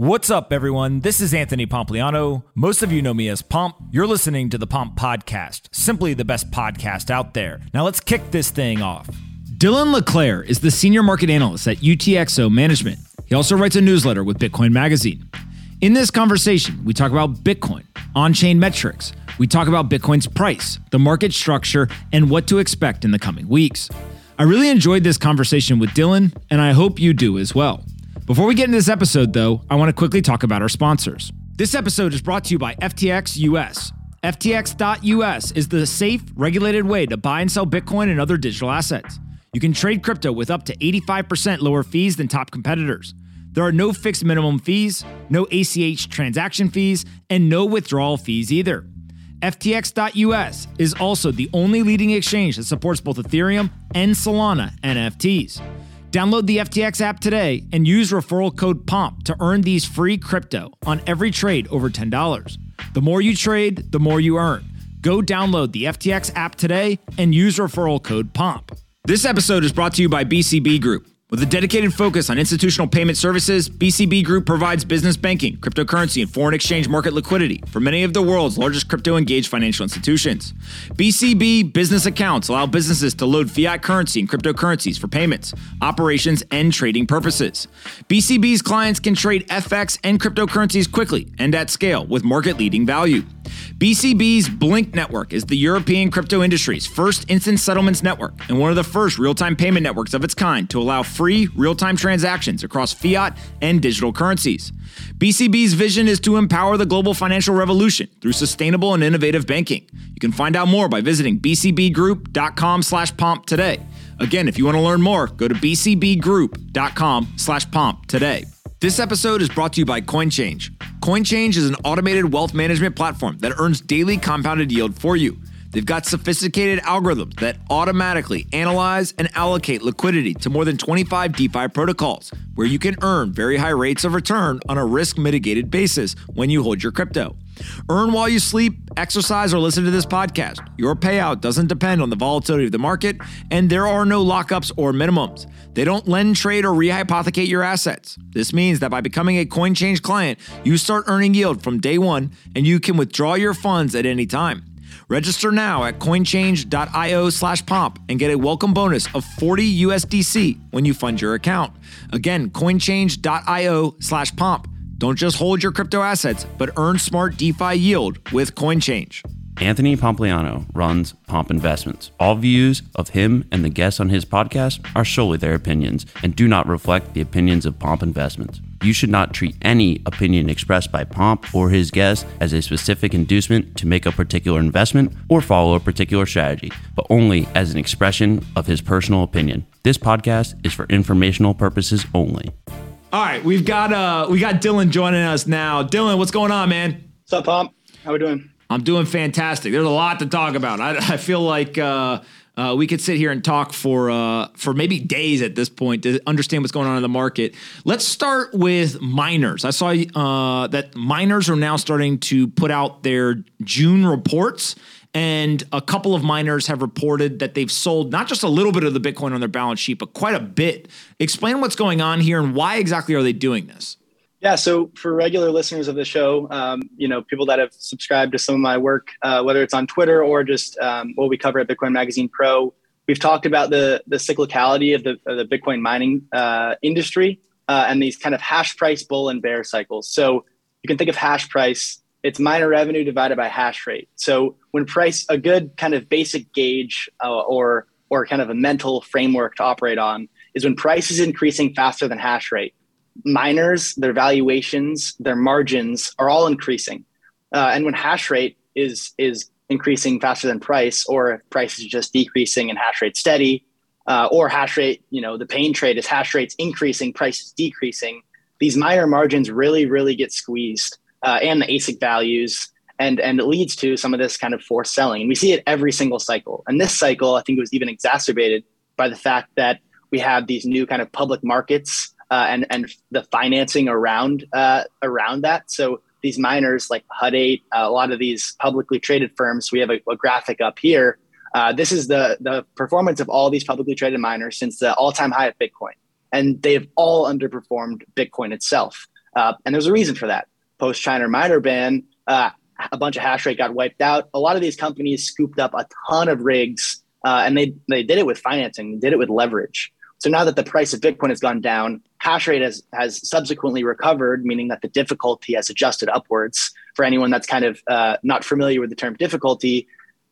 What's up, everyone? This is Anthony Pompliano. Most of you know me as Pomp. You're listening to the Pomp Podcast, simply the best podcast out there. Now let's kick this thing off. Dylan LeClair is the senior market analyst at UTXO Management. He also writes a newsletter with Bitcoin Magazine. In this conversation, we talk about Bitcoin, on chain metrics. We talk about Bitcoin's price, the market structure, and what to expect in the coming weeks. I really enjoyed this conversation with Dylan, and I hope you do as well. Before we get into this episode, though, I want to quickly talk about our sponsors. This episode is brought to you by FTX US. FTX.us is the safe, regulated way to buy and sell Bitcoin and other digital assets. You can trade crypto with up to 85% lower fees than top competitors. There are no fixed minimum fees, no ACH transaction fees, and no withdrawal fees either. FTX.us is also the only leading exchange that supports both Ethereum and Solana NFTs. Download the FTX app today and use referral code POMP to earn these free crypto on every trade over $10. The more you trade, the more you earn. Go download the FTX app today and use referral code POMP. This episode is brought to you by BCB Group. With a dedicated focus on institutional payment services, BCB Group provides business banking, cryptocurrency, and foreign exchange market liquidity for many of the world's largest crypto engaged financial institutions. BCB business accounts allow businesses to load fiat currency and cryptocurrencies for payments, operations, and trading purposes. BCB's clients can trade FX and cryptocurrencies quickly and at scale with market leading value. BCB's BLINC network is the European crypto industry's first instant settlements network and one of the first real time payment networks of its kind to allow free real time transactions across fiat and digital currencies. BCB's vision is to empower the global financial revolution through sustainable and innovative banking. You can find out more by visiting bcbgroup.com/pomp today. Again, if you want to learn more, go to bcbgroup.com/pomp today. This episode is brought to you by CoinChange. CoinChange is an automated wealth management platform that earns daily compounded yield for you. They've got sophisticated algorithms that automatically analyze and allocate liquidity to more than 25 DeFi protocols, where you can earn very high rates of return on a risk mitigated basis when you hold your crypto. Earn while you sleep, exercise, or listen to this podcast. Your payout doesn't depend on the volatility of the market, and there are no lockups or minimums. They don't lend, trade, or rehypothecate your assets. This means that by becoming a CoinChange client, you start earning yield from day one, and you can withdraw your funds at any time. Register now at coinchange.io slash pomp and get a welcome bonus of 40 USDC when you fund your account. Again, coinchange.io slash pomp. Don't just hold your crypto assets, but earn smart DeFi yield with CoinChange. Anthony Pompliano runs Pomp Investments. All views of him and the guests on his podcast are solely their opinions and do not reflect the opinions of Pomp Investments. You should not treat any opinion expressed by Pomp or his guests as a specific inducement to make a particular investment or follow a particular strategy, but only as an expression of his personal opinion. This podcast is for informational purposes only. All right, we've got uh we got Dylan joining us now. Dylan, what's going on, man? What's up, Pomp? How we doing? I'm doing fantastic. There's a lot to talk about. I, I feel like uh, uh, we could sit here and talk for uh, for maybe days at this point to understand what's going on in the market. Let's start with miners. I saw uh, that miners are now starting to put out their June reports. And a couple of miners have reported that they've sold not just a little bit of the Bitcoin on their balance sheet, but quite a bit. Explain what's going on here and why exactly are they doing this? Yeah, so for regular listeners of the show, um, you know, people that have subscribed to some of my work, uh, whether it's on Twitter or just um, what we cover at Bitcoin Magazine Pro, we've talked about the the cyclicality of the, of the Bitcoin mining uh, industry uh, and these kind of hash price bull and bear cycles. So you can think of hash price; it's miner revenue divided by hash rate. So when price, a good kind of basic gauge uh, or or kind of a mental framework to operate on is when price is increasing faster than hash rate miners, their valuations, their margins are all increasing. Uh, and when hash rate is is increasing faster than price, or if price is just decreasing and hash rate steady, uh, or hash rate, you know, the pain trade is hash rates increasing, price is decreasing. These miner margins really, really get squeezed, uh, and the ASIC values, and and it leads to some of this kind of forced selling. And we see it every single cycle. And this cycle, I think, it was even exacerbated by the fact that we have these new kind of public markets uh, and and the financing around uh, around that. So these miners like Hut 8, uh, a lot of these publicly traded firms. We have a, a graphic up here. Uh, this is the the performance of all these publicly traded miners since the all time high of Bitcoin, and they've all underperformed Bitcoin itself. Uh, and there's a reason for that. Post China miner ban, uh, a bunch of hash rate got wiped out. A lot of these companies scooped up a ton of rigs, uh, and they they did it with financing, did it with leverage. So now that the price of Bitcoin has gone down, hash rate has has subsequently recovered, meaning that the difficulty has adjusted upwards. For anyone that's kind of uh, not familiar with the term difficulty,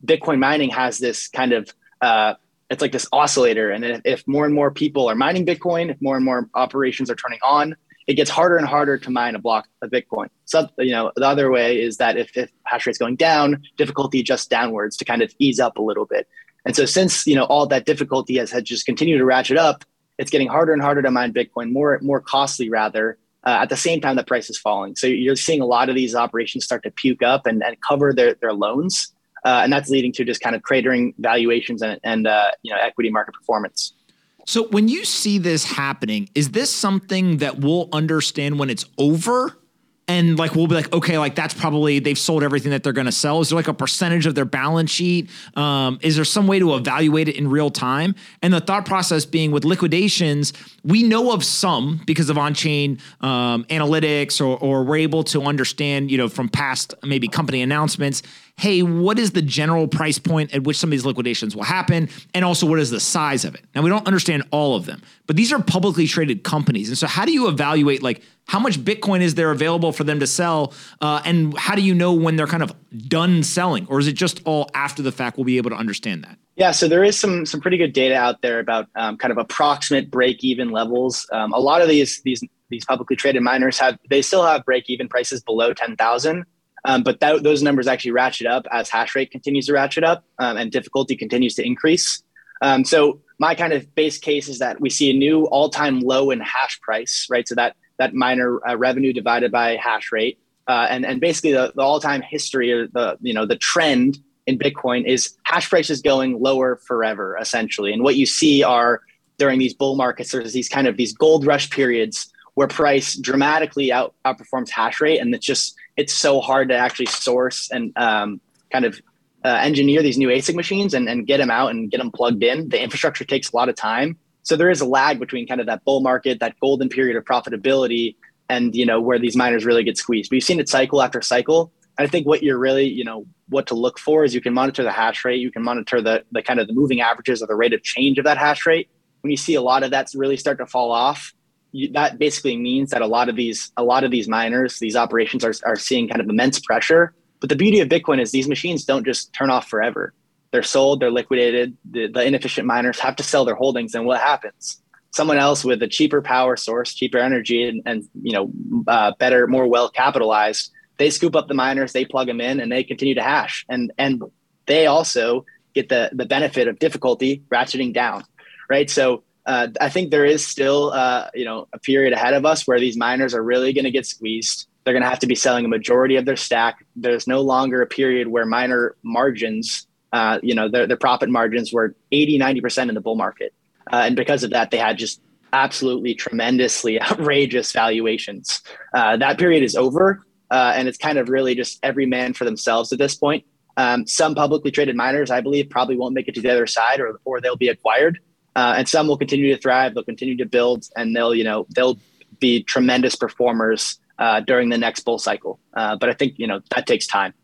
Bitcoin mining has this kind of uh, it's like this oscillator, and if, if more and more people are mining Bitcoin, if more and more operations are turning on, it gets harder and harder to mine a block of Bitcoin. So, you know, the other way is that if, if hash rate's going down, difficulty adjusts downwards to kind of ease up a little bit. And so since, you know, all that difficulty has, had just continued to ratchet up, it's getting harder and harder to mine Bitcoin, more, more costly rather, uh, at the same time the price is falling. So you're seeing a lot of these operations start to puke up and, and cover their, their loans. Uh, and that's leading to just kind of cratering valuations and, and uh, you know, equity market performance. So when you see this happening, is this something that we'll understand when it's over? and like we'll be like okay like that's probably they've sold everything that they're going to sell. Is there like a percentage of their balance sheet? Um, is there some way to evaluate it in real time? And the thought process being with liquidations we know of some because of on-chain um, analytics or, or we're able to understand you know from past maybe company announcements hey, what is the general price point at which some of these liquidations will happen? And also, what is the size of it? Now, we don't understand all of them, but these are publicly traded companies. And so, how do you evaluate, like, how much Bitcoin is there available for them to sell? Uh, and how do you know when they're kind of done selling? Or is it just all after the fact we'll be able to understand that? Yeah, so there is some some pretty good data out there about um, kind of approximate break even levels. Um, a lot of these these these publicly traded miners have they still have break even prices below ten thousand, um, but that, those numbers actually ratchet up as hash rate continues to ratchet up um, and difficulty continues to increase. Um, so my kind of base case is that we see a new all-time low in hash price, right? So that that miner uh, revenue divided by hash rate, uh, and and basically the, the all-time history or the you know the trend in Bitcoin is hash prices going lower forever, essentially. And what you see are during these bull markets, there's these kind of these gold rush periods where price dramatically out, outperforms hash rate, and it's just it's so hard to actually source and um, kind of uh, engineer these new ASIC machines and, and get them out and get them plugged in. The infrastructure takes a lot of time. So there is a lag between kind of that bull market, that golden period of profitability, and you know where these miners really get squeezed. We've seen it cycle after cycle. I think what you're really, you know, what to look for is you can monitor the hash rate, you can monitor the the kind of the moving averages of the rate of change of that hash rate. When you see a lot of that really start to fall off, that basically means that a lot of these a lot of these miners, these operations are, are seeing kind of immense pressure. But the beauty of Bitcoin is these machines don't just turn off forever. They're sold, they're liquidated. The, the inefficient miners have to sell their holdings, and what happens? Someone else with a cheaper power source, cheaper energy, and, and you know uh, better, more well capitalized, they scoop up the miners, they plug them in, and they continue to hash. And and they also get the the benefit of difficulty ratcheting down, right? So uh, I think there is still, uh, you know, a period ahead of us where these miners are really going to get squeezed. They're going to have to be selling a majority of their stack. There's no longer a period where miner margins, uh, you know, their, their profit margins were 80, 90% in the bull market. Uh, and because of that, they had just absolutely tremendously outrageous valuations. Uh, that period is over. Uh, and it's kind of really just every man for themselves at this point. Um, some publicly traded miners, I believe, probably won't make it to the other side or, or they'll be acquired uh, and some will continue to thrive. They'll continue to build, and they'll you know they'll be tremendous performers uh, during the next bull cycle. Uh, but I think you know that takes time.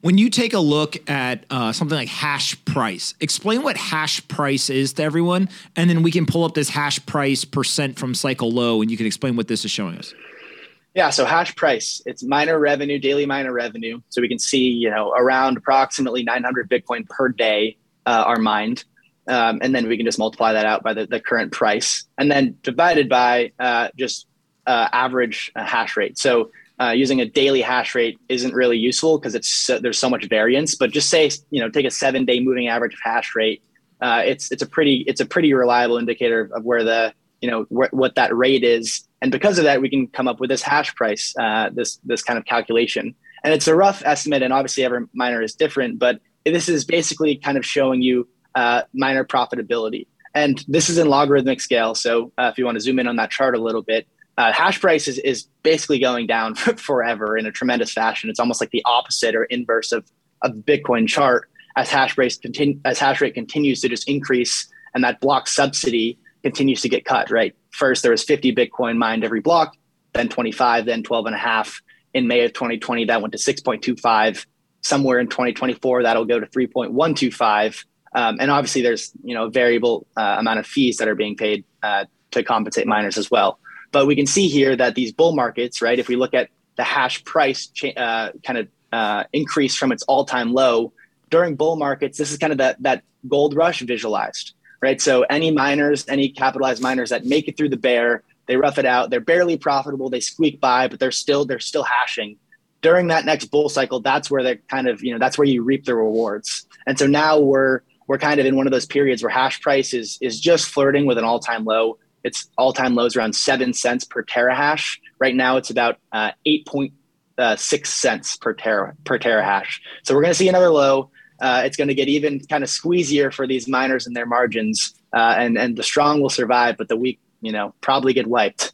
When you take a look at uh, something like hash price, explain what hash price is to everyone, and then we can pull up this hash price percent from cycle low, and you can explain what this is showing us. Yeah, so hash price, it's miner revenue, daily miner revenue. So we can see, you know, around approximately 900 Bitcoin per day uh, are mined. Um, and then we can just multiply that out by the, the current price and then divided by uh, just uh, average uh, hash rate. So uh, using a daily hash rate isn't really useful because it's so, there's so much variance. But just say you know take a seven day moving average of hash rate. Uh, it's it's a pretty it's a pretty reliable indicator of where the you know wh- what that rate is, and because of that, we can come up with this hash price, uh, this this kind of calculation. And it's a rough estimate, and obviously every miner is different, but this is basically kind of showing you uh, miner profitability. And this is in logarithmic scale. So uh, if you want to zoom in on that chart a little bit, uh, hash price is, is basically going down forever in a tremendous fashion. It's almost like the opposite or inverse of, of Bitcoin chart as hash rate continue, as hash rate continues to just increase and that block subsidy continues to get cut, right? First, there was 50 Bitcoin mined every block. then 25, then 12 and a half. In May of 2020, that went to 6.25. Somewhere in 2024, that'll go to 3.125. Um, and obviously, there's you know a variable uh, amount of fees that are being paid uh, to compensate miners as well. But we can see here that these bull markets, right? If we look at the hash price cha- uh, kind of uh, increase from its all-time low during bull markets, this is kind of that that gold rush visualized, right? So any miners, any capitalized miners that make it through the bear, they rough it out. They're barely profitable. They squeak by, but they're still they're still hashing. During that next bull cycle, that's where they're kind of you know that's where you reap the rewards. And so now we're we're kind of in one of those periods where hash price is is just flirting with an all time low. Its all time lows around seven cents per terahash. Right now, it's about uh, eight point uh, six cents per tera per terahash. So we're going to see another low. Uh, it's going to get even kind of squeezier for these miners and their margins, uh, and and the strong will survive, but the weak, you know, probably get wiped.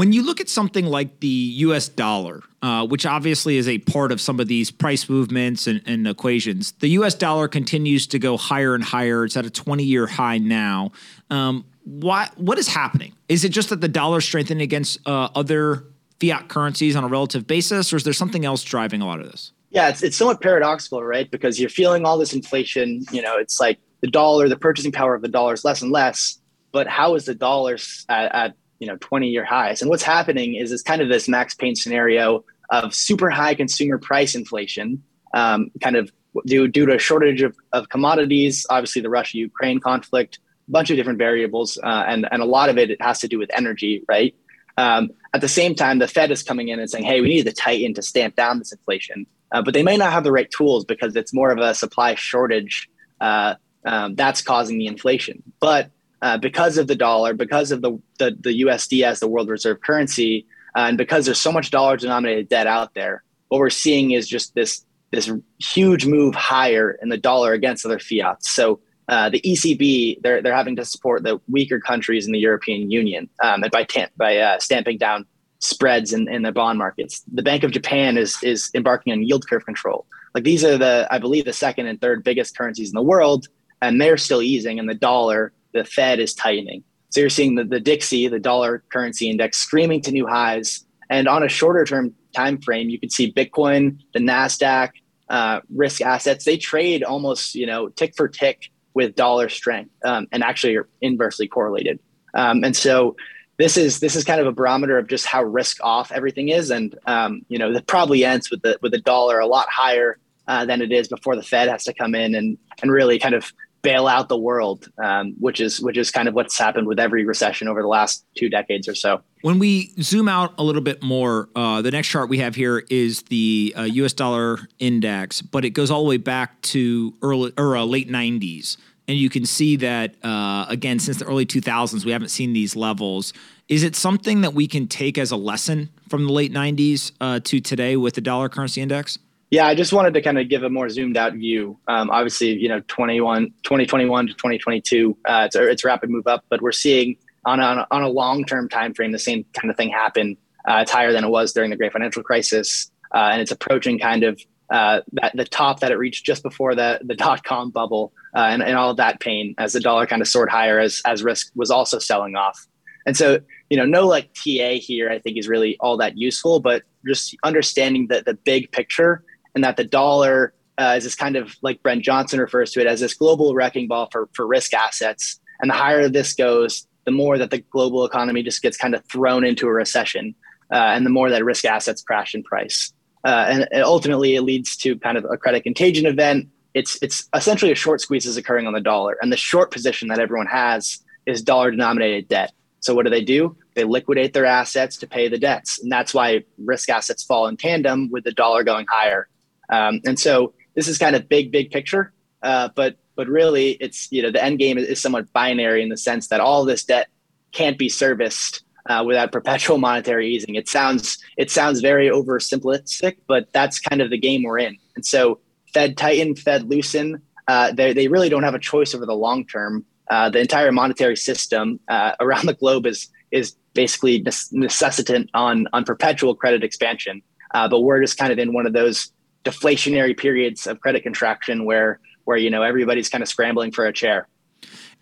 When you look at something like the US dollar, uh, which obviously is a part of some of these price movements and, and, equations, the US dollar continues to go higher and higher. It's at a 20 year high now. Um, why, what is happening? Is it just that the dollar strengthening against uh, other fiat currencies on a relative basis, or is there something else driving a lot of this? Yeah, it's, it's somewhat paradoxical, right? Because you're feeling all this inflation. You know, it's like the dollar, the purchasing power of the dollar is less and less. But how is the dollar at, at you know 20 year highs? And what's happening is it's kind of this max pain scenario of super high consumer price inflation, um, kind of due due to a shortage of, of commodities. Obviously, the Russia Ukraine conflict, a bunch of different variables, uh, and and a lot of it, it has to do with energy, right? Um, at the same time, the Fed is coming in and saying, "Hey, we need to tighten to stamp down this inflation," uh, but they may not have the right tools because it's more of a supply shortage uh, um, that's causing the inflation. But uh, because of the dollar, because of the, the, the USD as the world reserve currency, uh, and because there's so much dollar denominated debt out there, what we're seeing is just this this huge move higher in the dollar against other fiats. So uh, the ECB, they're, they're having to support the weaker countries in the European Union um, by, by uh, stamping down spreads in, in the bond markets. The Bank of Japan is, is embarking on yield curve control. Like these are the, I believe, the second and third biggest currencies in the world, and they're still easing, and the dollar, the Fed is tightening. So you're seeing the, the Dixie, the dollar currency index, screaming to new highs. And on a shorter term time frame, you can see Bitcoin, the Nasdaq, uh, risk assets. They trade almost, you know, tick for tick with dollar strength um, and actually are inversely correlated. Um, and so this is this is kind of a barometer of just how risk off everything is. And um, you know, that probably ends with the with the dollar a lot higher uh, than it is before the Fed has to come in and and really kind of bail out the world, um, which is which is kind of what's happened with every recession over the last two decades or so. When we zoom out a little bit more, uh, the next chart we have here is the uh, U.S. dollar index, but it goes all the way back to early or uh, late '90s, and you can see that uh, again since the early 2000s we haven't seen these levels. Is it something that we can take as a lesson from the late '90s uh, to today with the dollar currency index? Yeah, I just wanted to kind of give a more zoomed out view. Um, obviously, you know, 21, 2021 to 2022, uh, it's, it's rapid move up, but we're seeing on a, on a long term time frame the same kind of thing happen. Uh, it's higher than it was during the great financial crisis, uh, and it's approaching kind of uh, that the top that it reached just before the the dot com bubble uh, and, and all of that pain as the dollar kind of soared higher as as risk was also selling off. And so, you know, no like TA here, I think is really all that useful, but just understanding the the big picture and that the dollar uh, is this kind of like Brent Johnson refers to it as this global wrecking ball for, for risk assets. And the higher this goes, the more that the global economy just gets kind of thrown into a recession, uh, and the more that risk assets crash in price. Uh, and, and ultimately, it leads to kind of a credit contagion event. It's it's essentially a short squeeze is occurring on the dollar, and the short position that everyone has is dollar denominated debt. So what do they do? They liquidate their assets to pay the debts, and that's why risk assets fall in tandem with the dollar going higher. Um, and so this is kind of big, big picture. Uh, but but really, it's you know the end game is, somewhat binary in the sense that all this debt can't be serviced uh, without perpetual monetary easing. It sounds it sounds very oversimplistic, but that's kind of the game we're in. And so Fed tighten, Fed loosen. Uh, they they really don't have a choice over the long term. Uh, the entire monetary system uh, around the globe is is basically necessitant on on perpetual credit expansion. Uh, but we're just kind of in one of those deflationary periods of credit contraction where where you know everybody's kind of scrambling for a chair.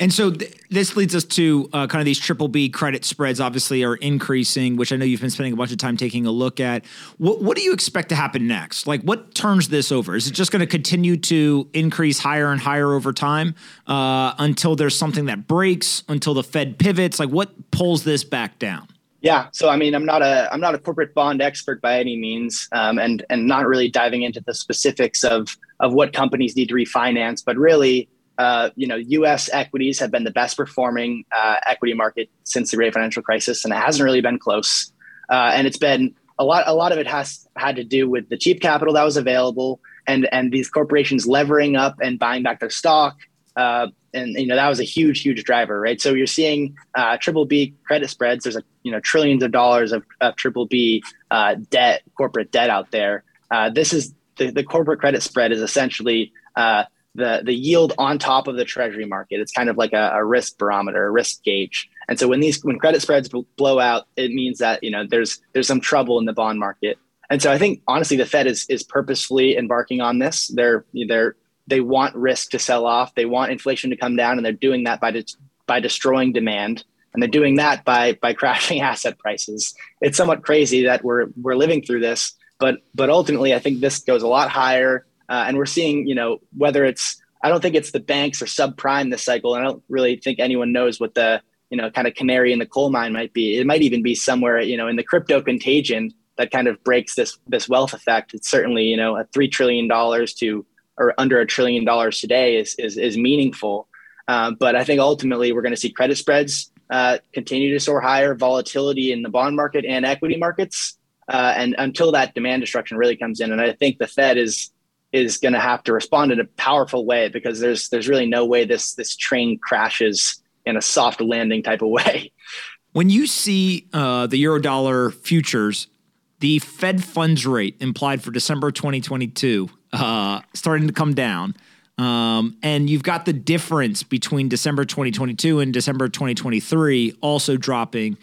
And so th- this leads us to uh, kind of these triple B credit spreads obviously are increasing, which I know you've been spending a bunch of time taking a look at. What, what do you expect to happen next? Like, what turns this over? Is it just going to continue to increase higher and higher over time uh, until there's something that breaks, until the Fed pivots? Like, what pulls this back down? Yeah, so I mean, I'm not a I'm not a corporate bond expert by any means, um, and and not really diving into the specifics of of what companies need to refinance, but really uh, you know, U.S. equities have been the best performing uh, equity market since the great financial crisis, and it hasn't really been close. Uh, and it's been a lot. A lot of it has had to do with the cheap capital that was available, and and these corporations levering up and buying back their stock. Uh, and you know that was a huge, huge driver, right? So you're seeing uh, triple B credit spreads. There's a you know trillions of dollars of, of triple B uh, debt, corporate debt out there. Uh, this is the, the corporate credit spread is essentially uh, the the yield on top of the treasury market. It's kind of like a, a, risk barometer, a risk gauge. And so when these when credit spreads blow out, it means that you know there's there's some trouble in the bond market. And so I think honestly, the Fed is is purposefully embarking on this. They're they're they want risk to sell off. They want inflation to come down, and they're doing that by de- by destroying demand. And they're doing that by by crashing asset prices. It's somewhat crazy that we're we're living through this, but but ultimately, I think this goes a lot higher uh, and we're seeing, you know, whether it's, I don't think it's the banks or subprime this cycle. And I don't really think anyone knows what the, you know, kind of canary in the coal mine might be. It might even be somewhere, you know, in the crypto contagion that kind of breaks this this wealth effect. It's certainly, you know, a three trillion dollars to or under a trillion dollars today is is, is meaningful. Uh, but I think ultimately we're going to see credit spreads uh, continue to soar higher, volatility in the bond market and equity markets, uh, and until that demand destruction really comes in. And I think the Fed is is going to have to respond in a powerful way because there's there's really no way this this train crashes in a soft landing type of way. When you see uh, the eurodollar futures, the Fed funds rate implied for December 2022 uh, starting to come down. Um, and you've got the difference between December 2022 and December 2023 also dropping.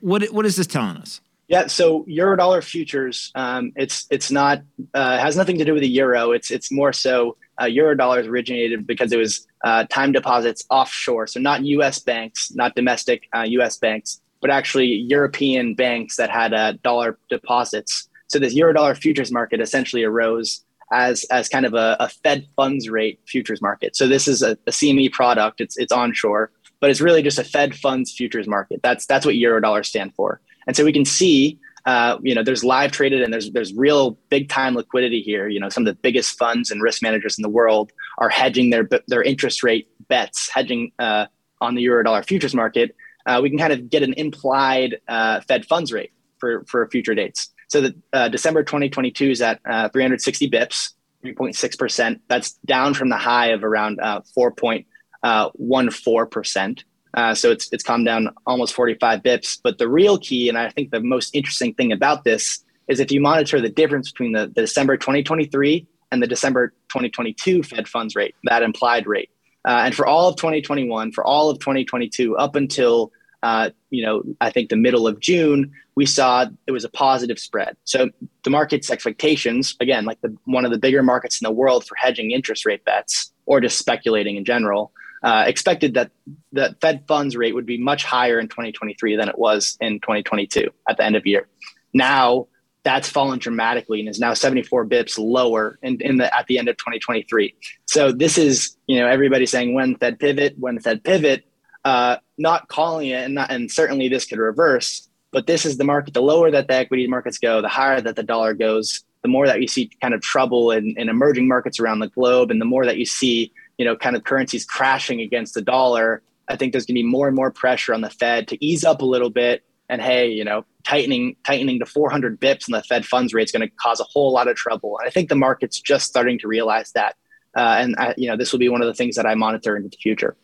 What what is this telling us? Yeah, so Eurodollar futures, um, it's it's not uh, has nothing to do with the euro. It's it's more so uh, Eurodollars originated because it was uh, time deposits offshore, so not U.S. banks, not domestic U.S. Uh, banks, but actually European banks that had uh, dollar deposits. So this Eurodollar futures market essentially arose as as kind of a, a Fed funds rate futures market. So this is a, a CME product. It's it's onshore, but it's really just a Fed funds futures market. That's that's what Eurodollars stand for. And so we can see, uh, you know, there's live traded and there's there's real big time liquidity here. You know, some of the biggest funds and risk managers in the world are hedging their their interest rate bets, hedging uh, on the Eurodollar futures market. Uh, we can kind of get an implied uh, Fed funds rate for for future dates. So the uh, December 2022 is at uh, 360 bips, 3.6 percent. That's down from the high of around 4.14 percent. Uh, so it's it's come down almost 45 bips. But the real key, and I think the most interesting thing about this is if you monitor the difference between the, the December 2023 and the December 2022 Fed funds rate, that implied rate. Uh, and for all of 2021, for all of 2022, up until uh, you know, I think the middle of June, we saw it was a positive spread. So the market's expectations, again, like the one of the bigger markets in the world for hedging interest rate bets or just speculating in general, uh, expected that the Fed funds rate would be much higher in 2023 than it was in 2022 at the end of year. Now that's fallen dramatically and is now 74 bips lower in, in the at the end of 2023. So this is you know everybody saying when Fed pivot, when Fed pivot, uh, not calling it, and, not, and certainly this could reverse. But this is the market. The lower that the equity markets go, the higher that the dollar goes. The more that you see kind of trouble in, in emerging markets around the globe, and the more that you see you know, kind of currencies crashing against the dollar, I think there's going to be more and more pressure on the Fed to ease up a little bit. And hey, you know, tightening tightening to 400 bips and the Fed funds rate is going to cause a whole lot of trouble. And I think the market's just starting to realize that. Uh, and I, you know, this will be one of the things that I monitor into the future.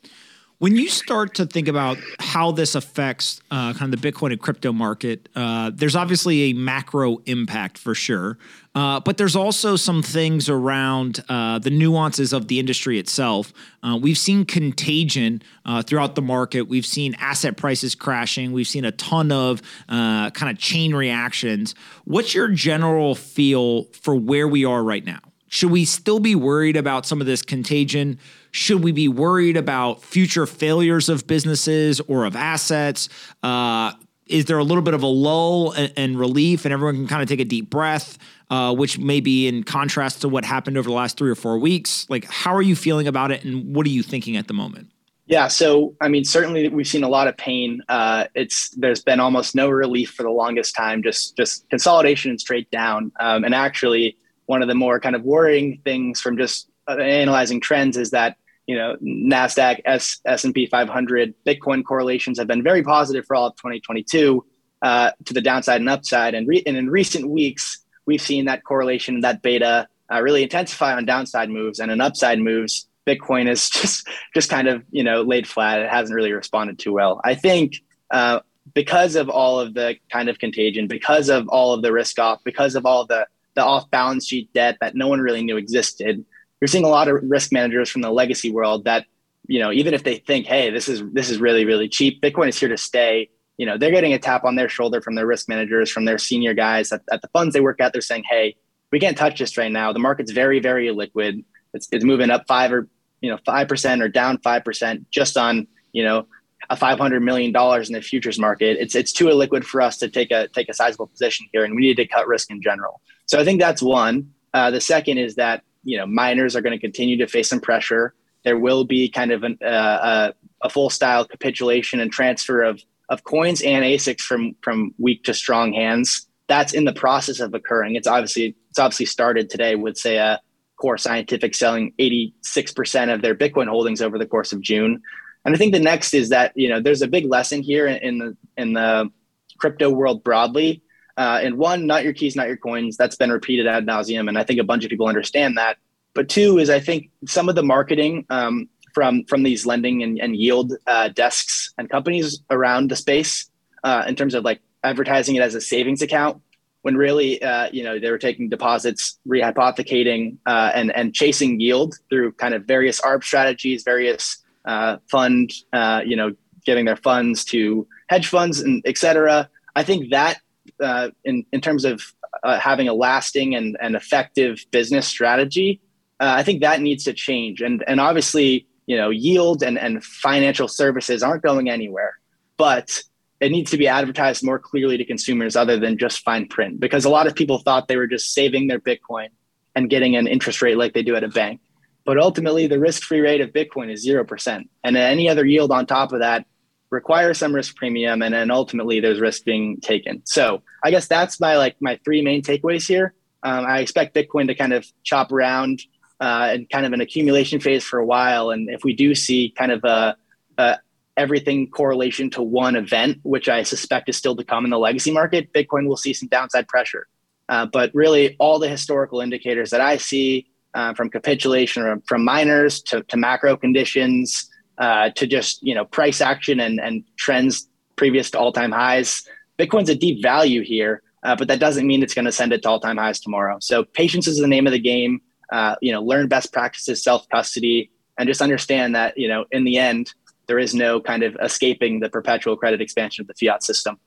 When you start to think about how this affects uh, kind of the Bitcoin and crypto market, uh, there's obviously a macro impact for sure, uh, but there's also some things around uh, the nuances of the industry itself. Uh, we've seen contagion uh, throughout the market. We've seen asset prices crashing. We've seen a ton of kind of chain reactions. What's your general feel for where we are right now? Should we still be worried about some of this contagion? Should we be worried about future failures of businesses or of assets? Uh, is there a little bit of a lull and, and relief, and everyone can kind of take a deep breath, uh, which may be in contrast to what happened over the last three or four weeks? Like, how are you feeling about it, and what are you thinking at the moment? Yeah, so I mean, certainly we've seen a lot of pain. Uh, it's there's been almost no relief for the longest time, just just consolidation and straight down. Um, and actually, one of the more kind of worrying things from just uh, analyzing trends is that you know Nasdaq, S S and P 500, Bitcoin correlations have been very positive for all of 2022 uh, to the downside and upside. And, re- and in recent weeks, we've seen that correlation, that beta, uh, really intensify on downside moves and in upside moves Bitcoin is just just kind of you know laid flat. It hasn't really responded too well. I think uh, because of all of the kind of contagion, because of all of the risk off, because of all the the off balance sheet debt that no one really knew existed, you're seeing a lot of risk managers from the legacy world that you know even if they think, hey, this is this is really really cheap, Bitcoin is here to stay. You know, they're getting a tap on their shoulder from their risk managers, from their senior guys at, at the funds they work at. They're saying, hey, we can't touch this right now. The market's very very illiquid. It's, it's moving up five or you know, 5% or down 5% just on, you know, a $500 million in the futures market. It's, it's too illiquid for us to take a, take a sizable position here. And we need to cut risk in general. So I think that's one. Uh, the second is that, you know, miners are going to continue to face some pressure. There will be kind of an, uh, a, a full style capitulation and transfer of, of coins and ASICs from, from weak to strong hands. That's in the process of occurring. It's obviously, it's obviously started today with say a, Core Scientific selling 86% of their Bitcoin holdings over the course of June. And I think the next is that you know there's a big lesson here in the in the crypto world broadly. Uh, and one, not your keys, not your coins. That's been repeated ad nauseum, and I think a bunch of people understand that. But two is I think some of the marketing um, from from these lending and, and yield uh, desks and companies around the space uh, in terms of like advertising it as a savings account when really, uh, you know, they were taking deposits, rehypothecating, uh, and and chasing yield through kind of various ARB strategies, various uh, fund, uh, you know, giving their funds to hedge funds and et cetera. I think that uh, in in terms of uh, having a lasting and, and effective business strategy, I think that needs to change. And and obviously, you know, yield and and financial services aren't going anywhere, but it needs to be advertised more clearly to consumers other than just fine print because a lot of people thought they were just saving their bitcoin and getting an interest rate like they do at a bank but ultimately the risk-free rate of bitcoin is 0% and any other yield on top of that requires some risk premium and then ultimately there's risk being taken. So i guess that's my like my three main takeaways here. Um, i expect bitcoin to kind of chop around uh, and kind of an accumulation phase for a while. And if we do see kind of a, a everything correlation to one event, which I suspect is still to come in the legacy market, Bitcoin will see some downside pressure. Uh, but really, all the historical indicators that I see uh, from capitulation or from miners to, to macro conditions uh, to just you know price action and, and trends previous to all time highs, Bitcoin's a deep value here, uh, but that doesn't mean it's going to send it to all time highs tomorrow. So patience is the name of the game. Uh, you know, learn best practices, self custody, and just understand that you know in the end there is no kind of escaping the perpetual credit expansion of the fiat system.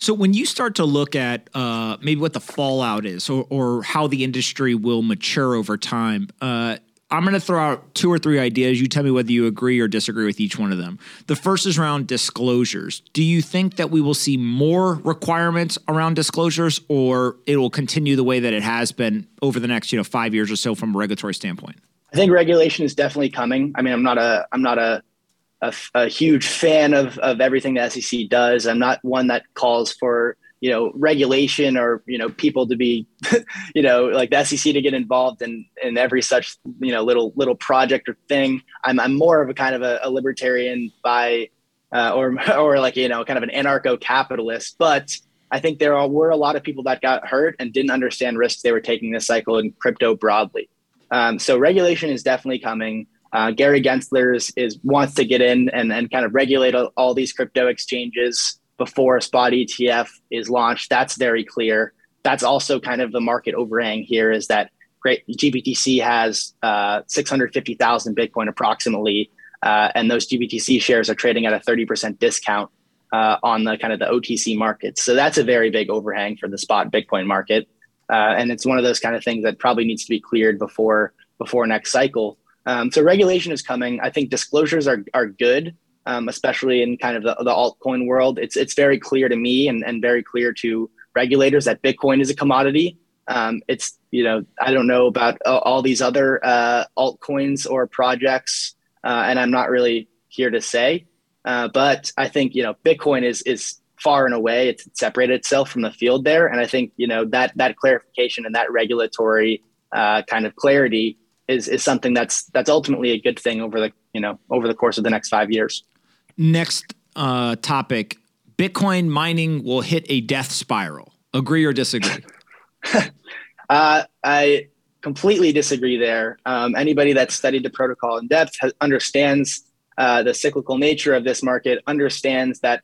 So when you start to look at uh, maybe what the fallout is, or, or, how the industry will mature over time, uh, I'm going to throw out two or three ideas. You tell me whether you agree or disagree with each one of them. The first is around disclosures. Do you think that we will see more requirements around disclosures, or it will continue the way that it has been over the next, you know, five years or so from a regulatory standpoint? I think regulation is definitely coming. I mean, I'm not a I'm not a a, a, huge fan of of everything the SEC does. I'm not one that calls for you know regulation or you know people to be you know like the SEC to get involved in in every such you know little little project or thing. I'm I'm more of a kind of a, a libertarian by uh, or or like you know kind of an anarcho capitalist, but. I think there are, were a lot of people that got hurt and didn't understand risks they were taking this cycle in crypto broadly. Um, so regulation is definitely coming. Uh, Gary Gensler is, is, wants to get in and, and kind of regulate all, all these crypto exchanges before a spot ETF is launched. That's very clear. That's also kind of the market overhang here is that great GBTC has uh, 650,000 Bitcoin approximately, uh, and those GBTC shares are trading at a 30% discount uh, on the kind of the OTC market. So that's a very big overhang for the spot Bitcoin market. uh, and it's one of those kind of things that probably needs to be cleared before before next cycle. Um, so regulation is coming. I think disclosures are are good, um, especially in kind of the, the altcoin world. It's it's very clear to me and, and very clear to regulators that Bitcoin is a commodity. Um, it's you know I don't know about all these other uh, altcoins or projects, uh, and I'm not really here to say. Uh, but I think you know Bitcoin is is far and away it's separated itself from the field there, and I think you know that that clarification and that regulatory uh, kind of clarity is is something that's that's ultimately a good thing over the you know over the course of the next five years. Next uh, topic: Bitcoin mining will hit a death spiral. Agree or disagree? uh, I completely disagree there. Um, anybody that's studied the protocol in depth has, understands uh, the cyclical nature of this market, understands that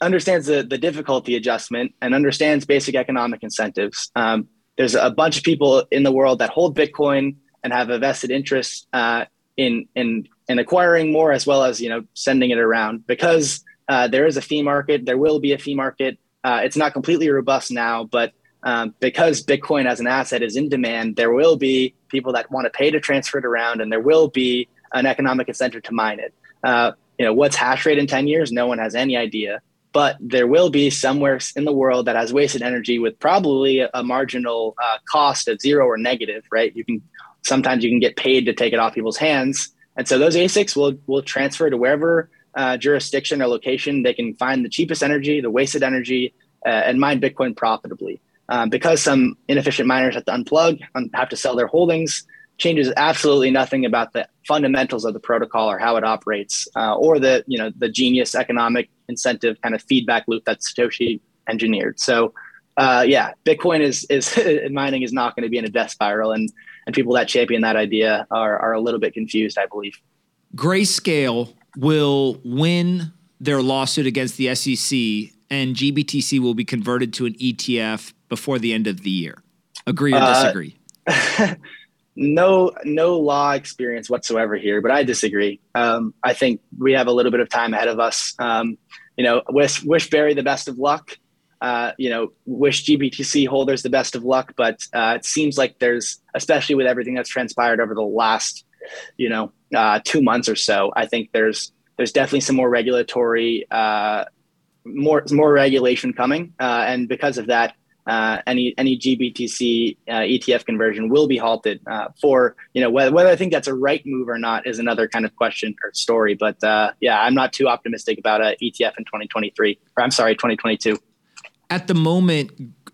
understands the, the difficulty adjustment, and understands basic economic incentives. Um, there's a bunch of people in the world that hold Bitcoin and have a vested interest uh, in in in acquiring more, as well as you know sending it around because uh, there is a fee market. There will be a fee market. Uh, it's not completely robust now, but um, because Bitcoin as an asset is in demand, there will be people that want to pay to transfer it around, and there will be an economic incentive to mine it. Uh, you know, what's hash rate in 10 years? No one has any idea. But there will be somewhere in the world that has wasted energy with probably a, marginal uh, cost of zero or negative, right? You can sometimes you can get paid to take it off people's hands, and so those ASICs will will transfer to wherever uh, jurisdiction or location they can find the cheapest energy, the wasted energy, uh, and mine Bitcoin profitably. Um, because some inefficient miners have to unplug and have to sell their holdings, changes absolutely nothing about the fundamentals of the protocol or how it operates, uh, or the you know the genius economic incentive kind of feedback loop that Satoshi engineered. So, uh, yeah, Bitcoin is is mining is not going to be in a death spiral, and and people that champion that idea are are a little bit confused, I believe. Grayscale will win their lawsuit against the SEC, and GBTC will be converted to an ETF before the end of the year. Agree or uh, disagree? Uh, no, no law experience whatsoever here, but I disagree. Um, I think we have a little bit of time ahead of us. Um, you know, wish wish Barry the best of luck. Uh, you know, wish GBTC holders the best of luck. But uh, it seems like there's, especially with everything that's transpired over the last, you know, uh, two months or so, I think there's there's definitely some more regulatory, uh, more more regulation coming, uh, and because of that, any any GBTC ETF conversion will be halted. For you know whether, whether I think that's a right move or not is another kind of question or story. But yeah, I'm not too optimistic about a ETF in 2023. Or I'm sorry, 2022. At the moment,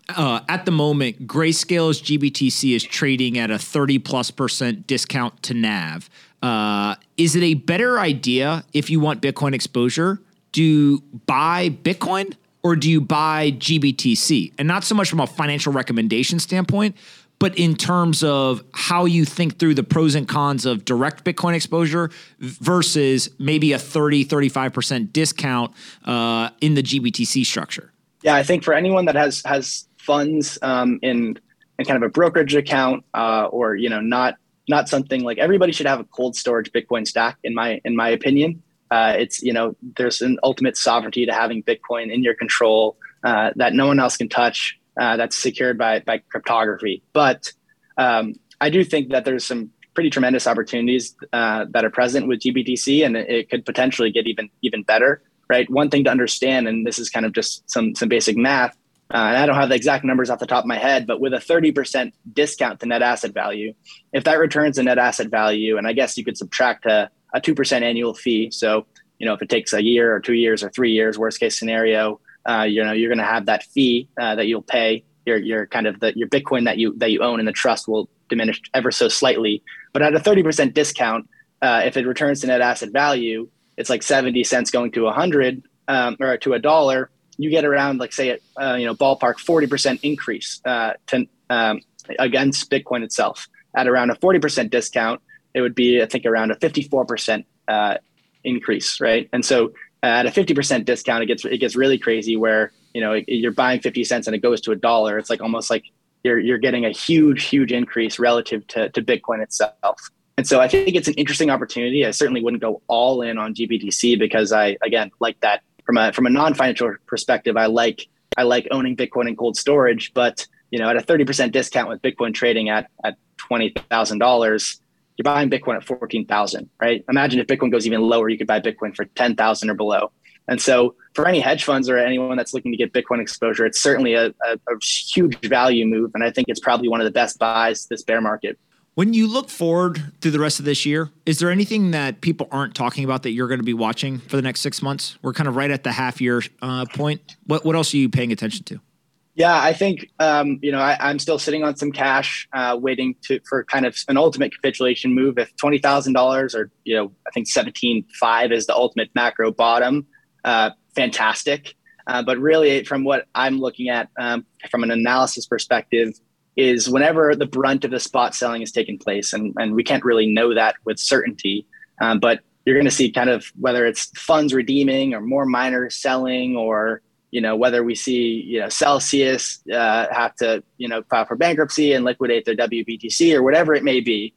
uh, at the moment, Grayscale's GBTC is trading at a 30 plus percent discount to NAV. Uh, is it a better idea if you want Bitcoin exposure to buy Bitcoin or do you buy GBTC? And not so much from a financial recommendation standpoint, but in terms of how you think through the pros and cons of direct Bitcoin exposure versus maybe a 30, 35% discount uh, in the GBTC structure. Yeah, I think for anyone that has has funds um, in, in kind of a brokerage account uh, or, you know, not not something like everybody should have a cold storage Bitcoin stack in my in my opinion. Uh, it's you know there's an ultimate sovereignty to having Bitcoin in your control uh, that no one else can touch. Uh, that's secured by by cryptography. But um, I do think that there's some pretty tremendous opportunities uh, that are present with GBTC, and it could potentially get even even better. Right. One thing to understand, and this is kind of just some some basic math. Uh, and I don't have the exact numbers off the top of my head, but with a 30% discount to net asset value, if that returns a net asset value, and I guess you could subtract a a 2% annual fee. So, you know, if it takes a year or two years or three years, worst case scenario, uh, you know, you're going to have that fee uh, that you'll pay. Your, your kind of the, your Bitcoin that you, that you own in the trust will diminish ever so slightly. But at a 30% discount, uh, if it returns to net asset value, it's like 70 cents going to a hundred um, or to a dollar. You get around like say, uh, you know, ballpark 40% increase uh, to, um, against Bitcoin itself at around a 40% discount it would be I think around a 54% uh, increase, right? And so uh, at a 50% discount, it gets it gets really crazy where you know you're buying 50 cents and it goes to a dollar. It's like almost like you're you're getting a huge huge increase relative to to Bitcoin itself. And so I think it's an interesting opportunity. I certainly wouldn't go all in on GBTC because I again like that from a from a non financial perspective. I like I like owning Bitcoin in cold storage, but you know, at a 30% discount with Bitcoin trading at, at $20,000, you're buying Bitcoin at 14,000, right? Imagine if Bitcoin goes even lower, you could buy Bitcoin for 10,000 or below. And so for any hedge funds or anyone that's looking to get Bitcoin exposure, it's certainly a, a, a huge value move. And I think it's probably one of the best buys this bear market. When you look forward through the rest of this year, is there anything that people aren't talking about that you're going to be watching for the next six months? We're kind of right at the half year uh, point. What, what else are you paying attention to? Yeah, I think um, you know I, am still sitting on some cash, uh, waiting to for kind of an ultimate capitulation move. If twenty thousand dollars, or you know, I think seventeen five is the ultimate macro bottom. Uh, fantastic, uh, but really, from what I'm looking at um, from an analysis perspective, is whenever the brunt of the spot selling is taking place, and and we can't really know that with certainty, um, but you're going to see kind of whether it's funds redeeming or more miners selling or you know whether we see you know Celsius uh, have to you know file for bankruptcy and liquidate their WBTC or whatever it may be.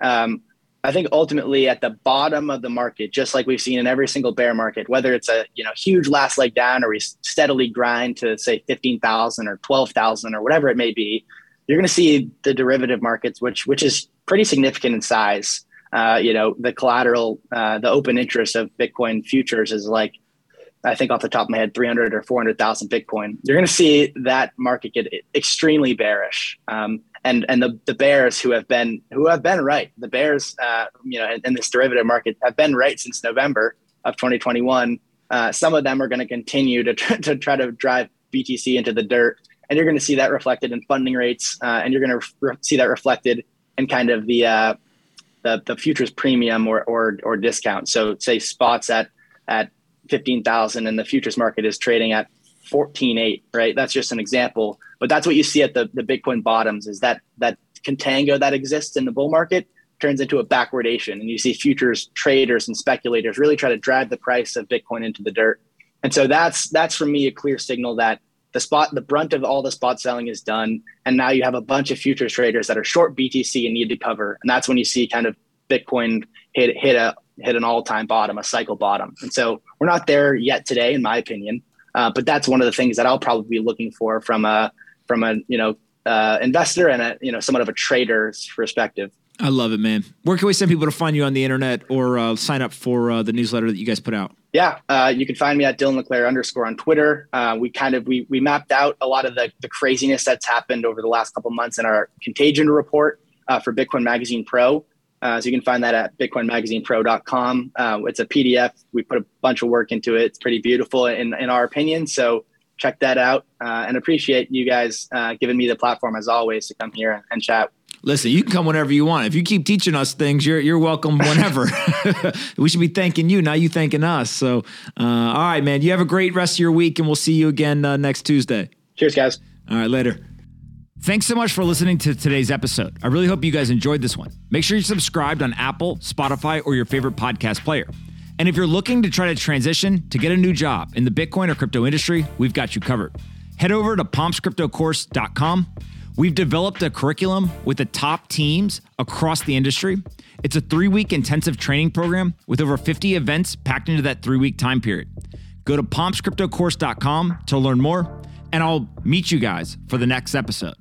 Um, I think ultimately at the bottom of the market, just like we've seen in every single bear market, whether it's a you know huge last leg down or we steadily grind to say fifteen thousand or twelve thousand or whatever it may be, you're going to see the derivative markets, which which is pretty significant in size. Uh, you know, the collateral, uh, the open interest of Bitcoin futures is like I think off the top of my head, 300 or 400,000 Bitcoin, you're going to see that market get extremely bearish. Um, and and the, the bears who have been who have been right, the bears, uh, you know, in, in, this derivative market have been right since November of 2021. Uh, some of them are going to continue to try, to try to drive BTC into the dirt, and you're going to see that reflected in funding rates, uh, and you're going to re- see that reflected in kind of the uh, the, the futures premium or, or or discount. So say spots at at 15,000 and the futures market is trading at 14.8, right? That's just an example, but that's what you see at the, the Bitcoin bottoms is that that contango that exists in the bull market turns into a backwardation and you see futures traders and speculators really try to drive the price of Bitcoin into the dirt. And so that's that's for me a clear signal that the spot the brunt of all the spot selling is done and now you have a bunch of futures traders that are short BTC and need to cover and that's when you see kind of Bitcoin hit hit a hit an all time bottom, a cycle bottom. And so we're not there yet today, in my opinion. Uh, but that's one of the things that I'll probably be looking for from a from a you know uh, investor and a you know somewhat of a trader's perspective. I love it, man. Where can we send people to find you on the internet or uh, sign up for uh, the newsletter that you guys put out? Yeah, uh, you can find me at Dylan LeClair underscore on Twitter. Uh, we kind of we we mapped out a lot of the, the craziness that's happened over the last couple months in our contagion report uh, for Bitcoin Magazine Pro. Uh, so you can find that at bitcoinmagazinepro.com. It's a PDF. We put a bunch of work into it. It's pretty beautiful in, in our opinion. So check that out and appreciate you guys giving me the platform as always to come here and, chat. Listen, you can come whenever you want. If you keep teaching us things, you're you're welcome whenever. we should be thanking you, not you thanking us. So, uh, all right, man. You have a great rest of your week, and we'll see you again uh, next Tuesday. Cheers, guys. All right, later. Thanks so much for listening to today's episode. I really hope you guys enjoyed this one. Make sure you're subscribed on Apple, Spotify, or your favorite podcast player. And if you're looking to try to transition to get a new job in the Bitcoin or crypto industry, we've got you covered. Head over to pompscryptocourse.com. We've developed a curriculum with the top teams across the industry. It's a three week intensive training program with over 50 events packed into that three week time period. Go to pompscryptocourse.com to learn more, and I'll meet you guys for the next episode.